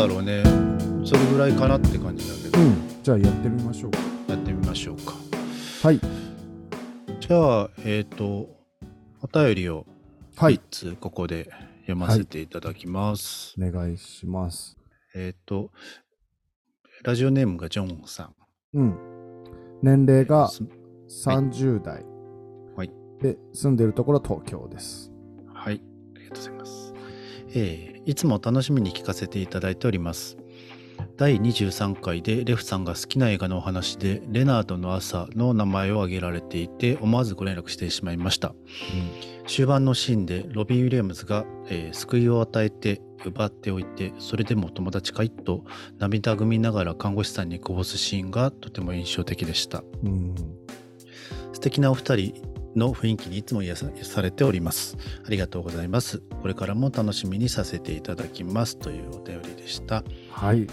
だろうね。それぐらいかなって感じだけど、うん。じゃあやってみましょう。やってみましょうか。はい。じゃあえっ、とお便りをはい。一つここで読ませていただきます、お願いします。えっ、とラジオネームがジョンさん。うん。年齢がす30代、はい。で住んでるところ東京です。はい、ありがとうございます。えーいつも楽しみに聞かせていただいております。第23回でレフさんが好きな映画のお話でレナードの朝の名前を挙げられていて思わずご連絡してしまいました。終盤のシーンでロビン・ウィリアムズが、えー救いを与えて奪っておいてそれでも友達かいと涙ぐみながら看護師さんにこぼすシーンがとても印象的でした。うん素敵なお二人の雰囲気にいつも癒されております。ありがとうございます。これからも楽しみにさせていただきますというお便りでした。はい。ジ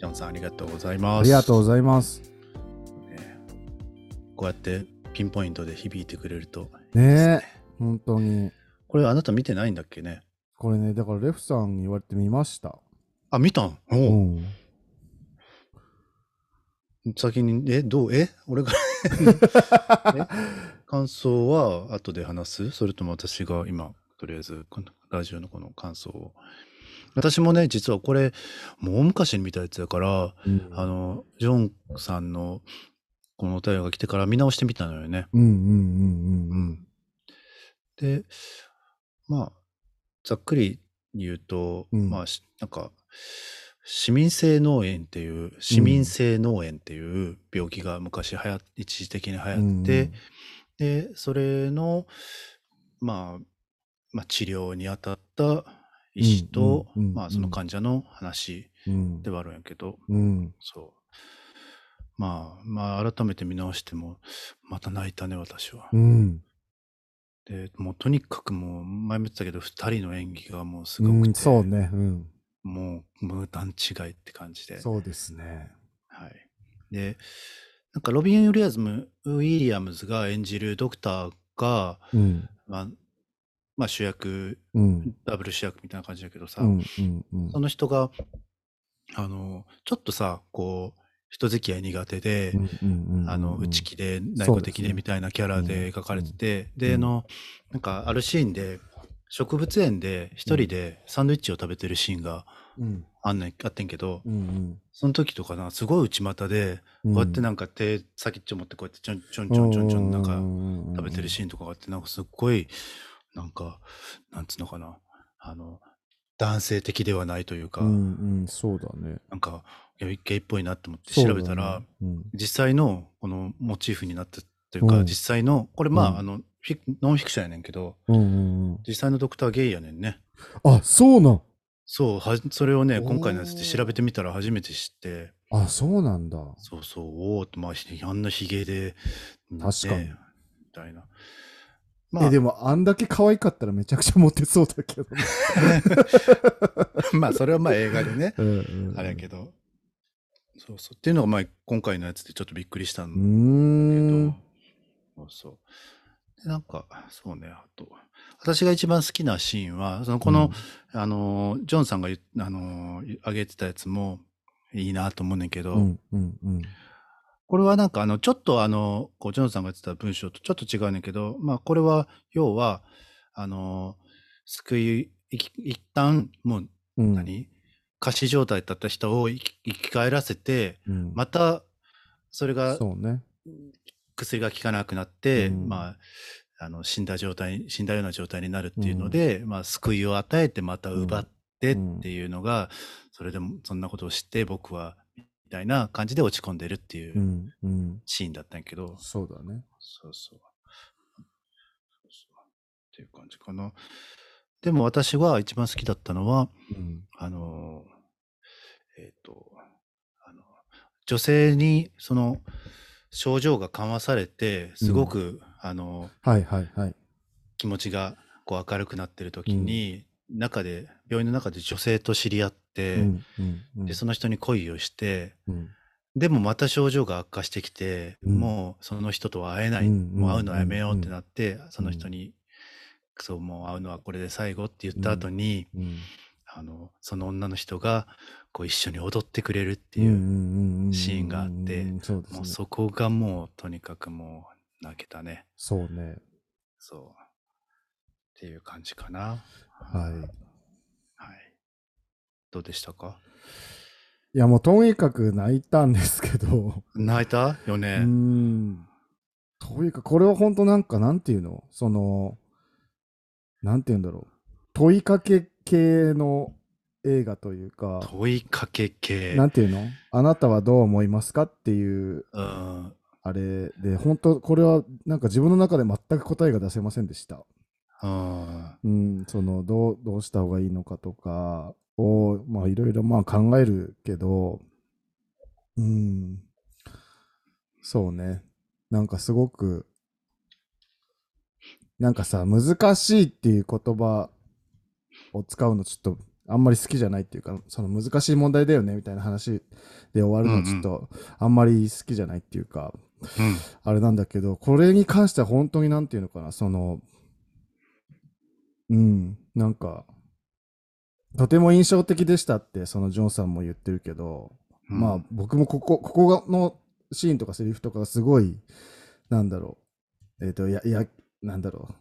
ョンさんありがとうございます。ありがとうございます。ね。こうやってピンポイントで響いてくれると。ねえ。本当に。これあなた見てないんだっけね？これねだからレフさんに言われてみました。あ、見たん？おう。うん。先に、え、どう？え？俺がえ 感想は後で話す？それとも私が今、とりあえず、このラジオのこの感想を。私もね、実はこれ、もう大昔に見たやつだから、うん。あの、ジョンさんのこのお便りが来てから見直してみたのよね。うんうんうんうんうん。で、まあ、ざっくり言うと、うん。まあ、しなんか、市民性脳炎っていう、市民性脳炎っていう病気が昔流行っ一時的に流行って、で、それの、まあ、まあ、治療に当たった医師と、うんうんうんうんまあ、その患者の話うん。ではあるんやけど、うん。そう。まあ、まあ、改めて見直しても、また泣いたね、私は。うん。で、もうとにかくもう、前も言ってたけど、二人の演技がもうすうごくて、んそうね。うんもう、もう段違いって感じで。そうですね。はい。で、なんかロビン・ウィリアムウィリアムズが演じるドクターが、うん。まあ、まあ主役、うん。ダブル主役みたいな感じだけどさ、うんうんうん。その人が、あの、ちょっとさ、こう、人付き合い苦手で、あの、内気で内向的でみたいなキャラで描かれてて、うん。で、うんあの、なんかあるシーンで、植物園で一人でサンドイッチを食べてるシーンがうん。あんねん、あってんけど、うんその時とかな、すごい内股で、うん。こうやってなんか手先っちょ持ってこうやってちょんちょんちょんちょんちょんなんか食食べてるシーンとかがあって、なんかすっごい、なんか、なんつうのかな、あの、男性的ではないというか、うんうん。そうだね。なんか、いやゲイっぽいなって思って調べたら、うん。実際のこのモチーフになったというか、うん。実際の、これまあ、うん。あの、ノンフィクションやねんけど、うんうんうん。実際のドクターゲイやねんね。あそうなん。そう、はそれをね、今回のやつで調べてみたら初めて知って、あそうなんだ。そうそう、おおって、まあ、ひあんなヒゲで、確かに。ねみたいな。まあ。え、でもあんだけ可愛かったらめちゃくちゃモテそうだけどね。まあ、それはまあ映画でね、うんうんうん。あれやけど。そうそう。っていうのが、まあ、今回のやつでちょっとびっくりしたんうだけど、そうそう。でなんか、そうね、あと、私が一番好きなシーンは、そのこの、あの、ジョンさんがあの、上げてたやつもいいなと思うねんけど、うんうんうん。これはなんかあの、ちょっとあの、こう、ジョンさんが言ってた文章とちょっと違うねんけど、まあ、これは、要は、あの、救い、一旦、もう、うん。何？仮死状態だった人を生き生き返らせて、うん。また、それが、そうね薬が効かなくなって、うん。まあ、あの、死んだ状態、死んだような状態になるっていうので、まあ、救いを与えて、また奪ってっていうのが、それでも、そんなことを知って、僕は、みたいな感じで落ち込んでるっていううん。うん。シーンだったんやけど、そうだね。そうそう。そうそう。っていう感じかな。でも私は一番好きだったのは、うん。あの、えっ、と、あの、女性にその症状が緩和されて、すごく、あの、はいはいはい。気持ちがこう明るくなってる時に、中で、病院の中で女性と知り合って、うんうんうん。で、その人に恋をして、うん。でもまた症状が悪化してきて、うん。もうその人とは会えない、うんもう会うのはやめようってなって、んその人に、そう、もう会うのはこれで最後って言った後に、うんあのその女の人がこう一緒に踊ってくれるっていうシーンがあってそこがもうとにかくもう泣けたね。そうね。そう。っていう感じかな。はい。はい。どうでしたか？いや、もうとにかく泣いたんですけど、泣いた？ようねん。というか、これは本当なんか、なんていうの？その、なんていうんだろう。問いかけ系の映画というか、問いかけ系。なんていうの？あなたはどう思いますか？っていう、うん。あれで、本当これはなんか自分の中で全く答えが出せませんでした。うん。うん、その、どう、どうした方がいいのかとかを、まあ、いろいろまあ考えるけど、うん、そうね。なんかすごく、なんかさ、難しいっていう言葉を使うのちょっとあんまり好きじゃないっていうか、その難しい問題だよねみたいな話で終わるのちょっとあんまり好きじゃないっていうか、うん。あれなんだけど、これに関しては本当になんていうのかな、その、うん、なんか、とても印象的でしたって、そのジョンさんも言ってるけど、うん。まあ僕もここ、ここがのシーンとかセリフとかがすごい、なんだろう、えっ、と、や、や、なんだろ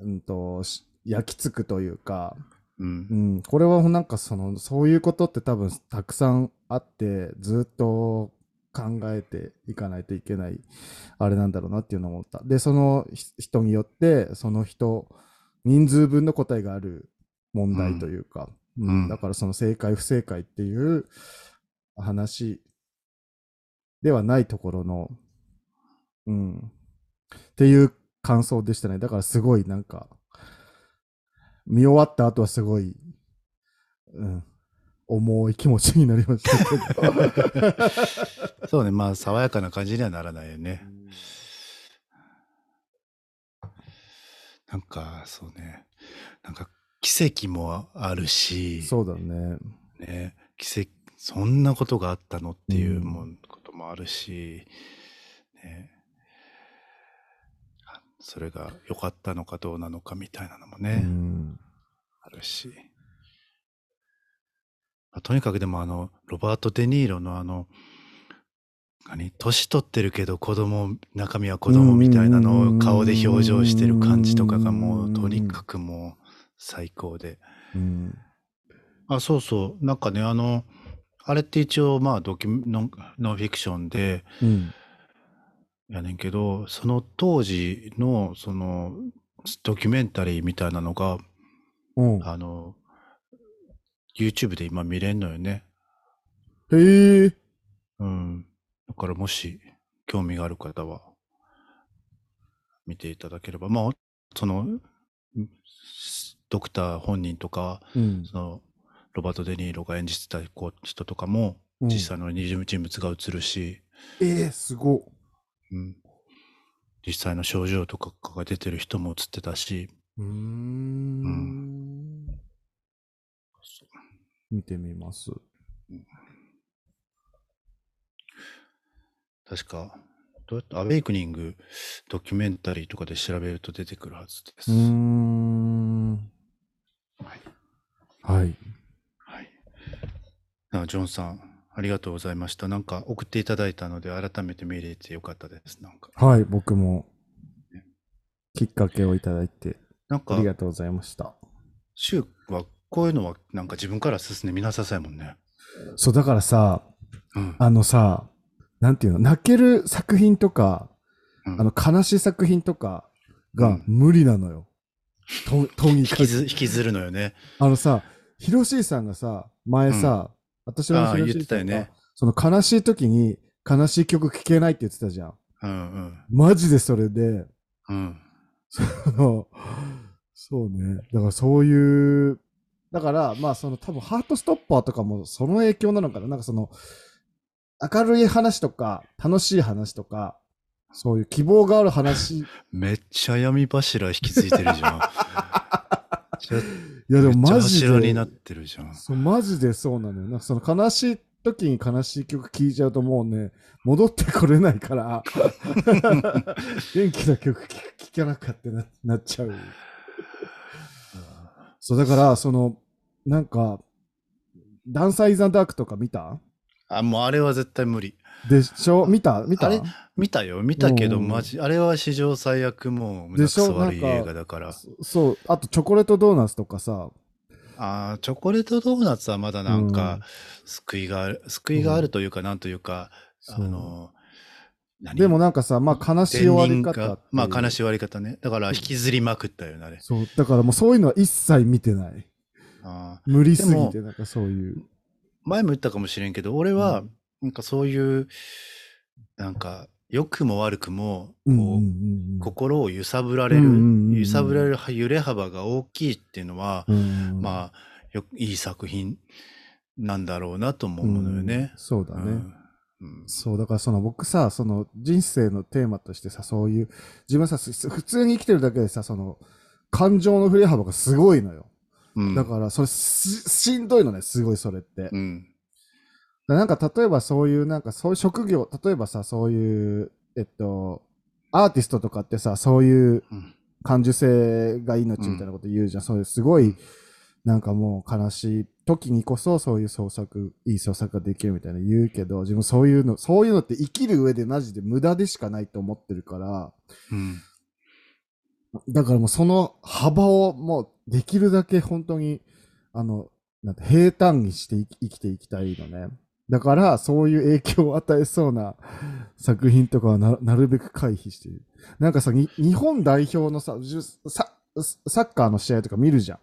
う、うんと、し焼き付くというか、うん。うん、これはなんかその、そういうことって多分たくさんあって、ずっと考えていかないといけない、あれなんだろうなっていうのを思った。で、そのひ人によって、その人、人数分の答えがある問題というか、うん。うん。だからその正解不正解っていう話ではないところの、うん、っていう感想でしたね。だからすごいなんか、見終わった後はすごい、うん、重い気持ちになりましたけど。そうねまあ爽やかな感じにはならないよね。なんかそうね。なんか奇跡もあるし。そうだね。ね。奇跡そんなことがあったのっていううん。こともあるし、ね、あそれが良かったのかどうなのかみたいなのもね、うん。あるし、まあとにかくでもあのロバート・デ・ニーロのあの何年取ってるけど子供中身は子供みたいなのを顔で表情してる感じとかがもうとにかくもう最高で。うん。あそうそう。なんかねあのあれって一応まあドキュノンフィクションでうんやねんけどその当時のそのドキュメンタリーみたいなのがうんあの YouTube で今見れんのよねへえ。うん。だからもし興味がある方は見ていただければ、まあ、その、んドクター本人とか、うんその、ロバート・デ・ニーロが演じてたこう人とかも、うん実際の二重人物が映るし、えー、すごっ。うん、実際の症状とかが出てる人も映ってたし、うーん。見てみます。確か、どうやってアウェイクニングドキュメンタリーとかで調べると出てくるはずです。うーん。はいはい。はい。あジョンさん、ありがとうございました。なんか送っていただいたので、改めて見れてよかったです。なんか、はい、僕もきっかけをいただいてなんかあり、がとうございました。シュウはこういうのはなんか自分から進んでみなさそうやもんね。そう、だからさ、うん。あのさ、なんていうの、泣ける作品とか、うんあの、悲しい作品とかがうん無理なのよ。と、とにかく。引きずるのよね。あのさ、ヒロさんがさ、前さ、私のああヒロシー言ってたよねその悲しい時に悲しい曲聴けないって言ってたじゃん。うんうん。マジでそれで、うん。あのそうね。だからそういう、だからまあその多分ハートストッパーとかもその影響なのかな。なんかその明るい話とか楽しい話とか、そういう希望がある話。い めっちゃ闇柱引き継いでるじゃん。ちょっやでもマジで柱にな、ってるじゃん。そうマジでそうなのよ。なんかその悲しい時に悲しい曲聴いちゃうともうね、戻ってこれないから、元気な曲聴聴かなかったななっちゃう。そう、だから、その、なんか、ダンサー・イザ・ダークとか見た？あ、もうあれは絶対無理。でしょ？見た？見た？あれ？見たよ、見たけど、うん。マジ、あれは史上最悪もう、胸くそ悪い映画だから。そそう、あとチョコレートドーナツとかさ、あーチョコレートドーナツはまだなんうん。か、救いがある、救いがあるというか、なんというか、あの、何？でもなんかさ、まあ悲しい終わり方。まあ悲しい終わり方ね。だから引きずりまくったよね、あれ。そう、だからもうそういうのは一切見てない。あ無理すぎでて、なんかそういう。ー前も言ったかもしれんけど、俺はうん、なんかそういう、なんか、良くも悪くも、こう、うんうんうんうん心を揺さぶられる、うんうんうんうん揺さぶられる揺れ幅が大きいっていうのは、うんまあよいい作品なんだろうなとも思うのよねうん。そうだね。うんうんそう、だからその僕さ、その人生のテーマとしてさ、そういう、自分さ、す普通に生きてるだけでさ、その、感情の振れ幅がすごいのよ。うんだから、それし、しんどいのね、すごいそれって。うんなんか例えばそういうなんかそういう職業例えばさそういうえっとアーティストとかってさそういううん。感受性が命みたいなこと言うじゃん、そういうすごいなんかもう悲しい時にこそそういう創作いい創作ができるみたいな言うけど自分そういうのそういうのって生きる上でマジで無駄でしかないと思ってるからうん。だからもうその幅をもうできるだけ本当にあのなんて平坦にして生きていきたいのね。だからそういう影響を与えそうな作品とかはななるべく回避している。なんかさ、に日本代表のさサ、サッカーの試合とか見るじゃん。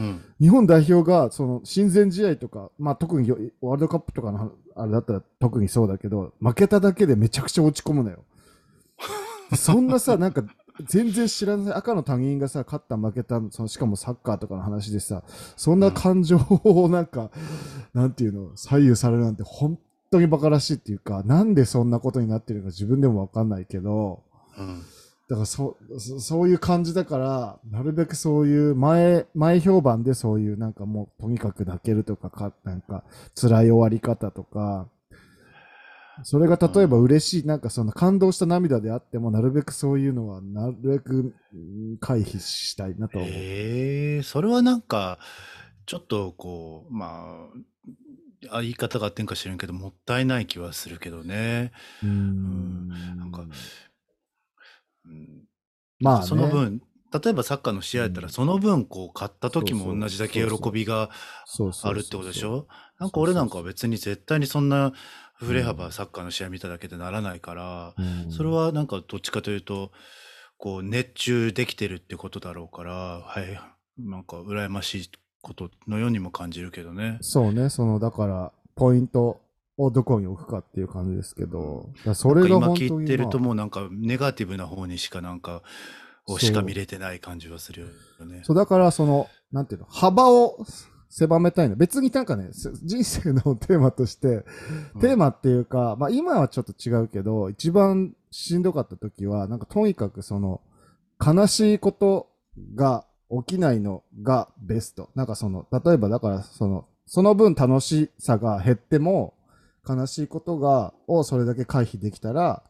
うん日本代表がその親善試合とか、まあ、特によワールドカップとかのあれだったら特にそうだけど負けただけでめちゃくちゃ落ち込むのよ。そんなさなんか全然知らない赤の他人がさ勝った負けたそのしかもサッカーとかの話でさそんな感情をなんか、なんていうの左右されるなんて本当にバカらしいっていうかなんでそんなことになってるか自分でもわかんないけど。うんだからそそそういう感じだからなるべくそういう前前評判でそういうなんかもうとにかく泣けるとかかなんか辛い終わり方とかそれが例えば嬉しい、なんかその感動した涙であってもなるべくそういうのはなるべくうん回避したいなと思う。ええそれはなんかちょっとこうまああ言い方があってんか知らんけどもったいない気はするけどね。うーん。なんかうん。まあ、ね、その分例えばサッカーの試合やったら、うん。その分こう勝った時も同じだけ喜びがあるってことでしょ？なんか俺なんかは別に絶対にそんな振れ幅、サッカーの試合見ただけでならないから、うんそれはなんかどっちかというとこう熱中できてるってことだろうからはいなんか羨ましいことのようにも感じるけどね。そうね、そのだからポイントをどこに置くかっていう感じですけど、それが今本当に、聞いてるとまあもうなんかネガティブな方にしかなんかをしか見れてない感じはするよね。そうだからそのなんていうの幅を狭めたいの別になんかねす人生のテーマとして、テーマっていうか、まあ、今はちょっと違うけど一番しんどかった時はなんかとにかくその悲しいことが起きないのがベストなんかその例えばだからそのその分楽しさが減っても悲しいことがをそれだけ回避できたら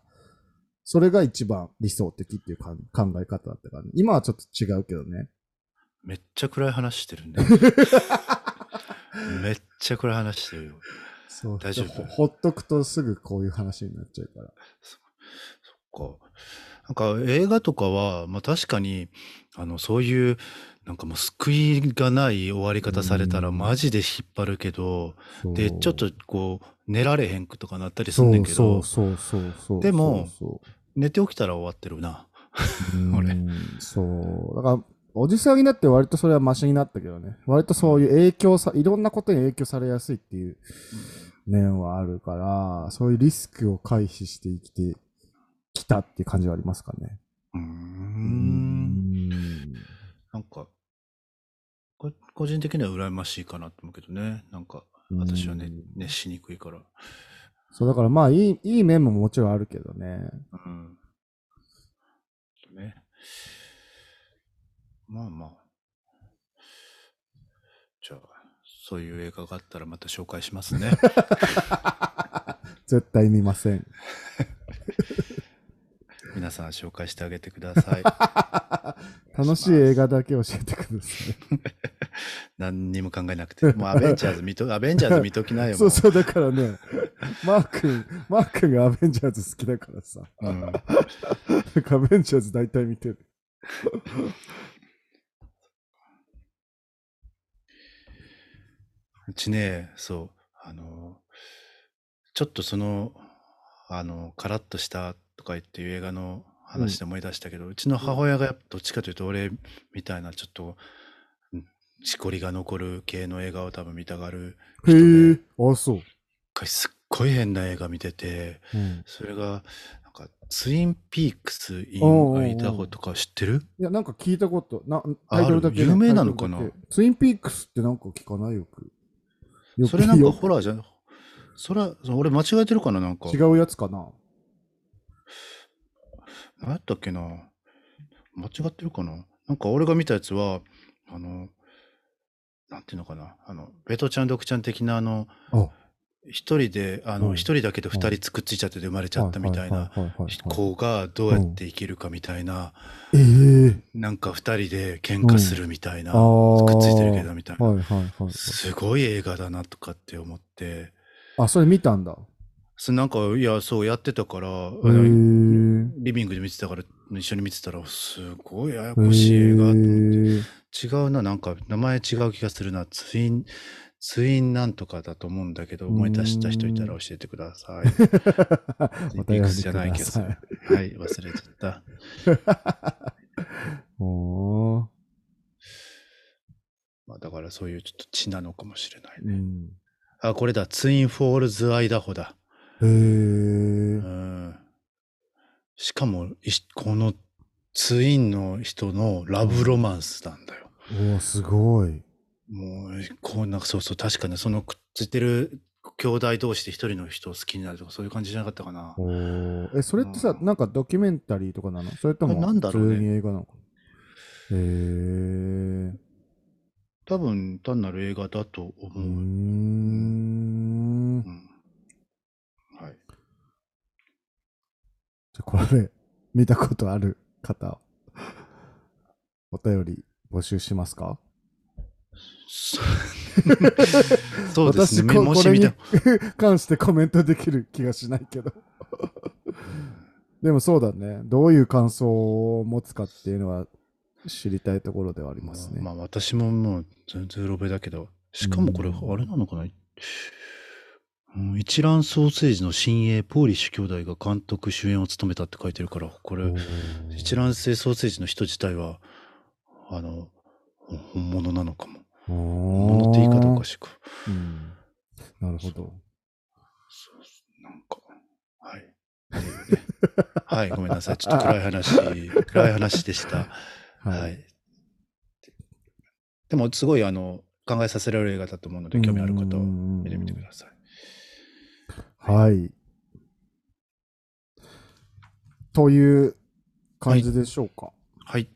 それが一番理想的っていうか考え方だったから、ね、今はちょっと違うけどね。めっちゃ暗い話してるね。めっちゃ暗い話してるよ。そう大丈夫？ほほっとくとすぐこういう話になっちゃうから。そっか。なんか映画とかは、まあ確かに、あの、そういう、なんかもう救いがない終わり方されたらうんマジで引っ張るけど、そうで、ちょっとこう、寝られへんとかなったりすんねんけど。でもそ寝て起きたら終わってるな。俺うんそう。だから、おじさんになって割とそれはマシになったけどね。割とそういう影響さ、いろんなことに影響されやすいっていう面はあるから、そういうリスクを回避して生きてきたっていう感じはありますかね。うんなんか、こ個人的には羨ましいかなと思うけどね。なんか、私はねうん、熱しにくいから。そう、だからまあいい、いい面ももちろんあるけどね。うん。ね。まあまあ。じゃあ、そういう映画があったらまた紹介しますね。絶対見ません。皆さん紹介してあげてください。楽しい映画だけ教えてください。何にも考えなくて。もうアベンジャーズ見と、アベンジャーズ見ときなよ。そうそう、だからね、マー君、マー君がアベンジャーズ好きだからさ。う。うん。アベンジャーズ大体見てる。うちね、そう、あの、ちょっとその、あの、カラッとしたとか言っていう映画の話で思い出したけど、うちの母親がやっぱどっちかというと俺みたいなちょっと、うんしこりが残る系の映画を多分見たがるへ人で、え、あ、そう。一回すっごい変な映画見てて、うん、それが、なんか、ツインピークス・イン・アイダホとか知ってる？いや、なんか聞いたこと、なあタイトルだけ、有名なのかな？ツインピークスってなんか聞かない？よく。それなんかよホラーじゃん。それは、そ俺間違えてるかななんか。違うやつかな。何やったっけな間違ってるかななんか俺が見たやつは、あの、なんていうのかなあの、ベトちゃん、ドクちゃん的なあの、あ、一人で、あの、うん一人だけで二人くっついちゃってて生まれちゃったみたいな子がどうやって生きるかみたいな、ええ。なんか二人で喧嘩するみたいな、くっついてるけどみたいな。すごい映画だなとかって思って、あ、それ見たんだ。それなんか、いや、そうやってたから、リビングで見てたから、一緒に見てたら、すごいややこしい映画と思って。違うな、なんか名前違う気がするな。ツイン、ツインなんとかだと思うんだけど、思い出した人いたら教えてください。ツインピークスじゃないけどさ。はい、忘れちゃった。おーまあ、だからそういうちょっと血なのかもしれないね。うん。あ、これだ。ツインフォールズ・アイダホだ。へうえ。ん。しかも、このツインの人のラブロマンスなんだよ。おーすごい。もう、こうなんかそうそう、確かにそのくっついてる兄弟同士で一人の人を好きになるとか、そういう感じじゃなかったかな。え、それってさ、うんなんかドキュメンタリーとかなの？それともあなんだ普ろうね通に映画なの？かへえ。多分単なる映画だと思うーう。ん。うんはい。じゃあこれ、見たことある方、お便り募集しますか？そ そうですね。私これに関してコメントできる気がしないけど。でもそうだね。どういう感想を持つかっていうのは知りたいところではありますね。まあ私ももう全然ロベだけど、しかもこれ、うんあれなのかな、うん、一蘭ソーセージの新鋭ポーリッシュ兄弟が監督主演を務めたって書いてるから、これ、一蘭製ソーセージの人自体は、あの、本物なのかも。本物って言い方おかし。うん。なるほど。そうなんか、はい。はい、ごめんなさい。ちょっと暗い話、暗い話でした。はい。でも、すごい、あの、考えさせられる映画だと思うので、興味ある方は見てみてください。はい。という感じでしょうか。はい。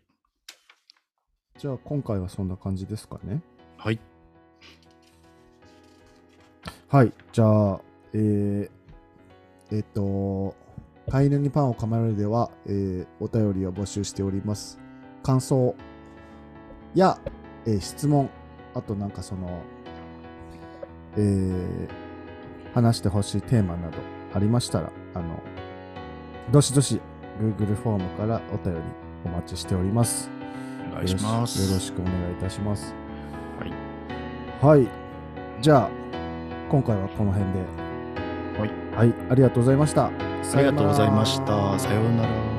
じゃあ今回はそんな感じですかね。はい。はい。じゃあ、えー、えっ、と、飼い犬にパンを噛まれるでは、えーお便りを募集しております。感想や、えー質問、あとなんかその、えー話してほしいテーマなどありましたら、あの、どしどし Google フォームからお便りお待ちしております。お願いします。よろしくお願いいたします。はい。はい。じゃあ、今回はこの辺で。はい。はい、ありがとうございました。ありがとうございました。さようなら。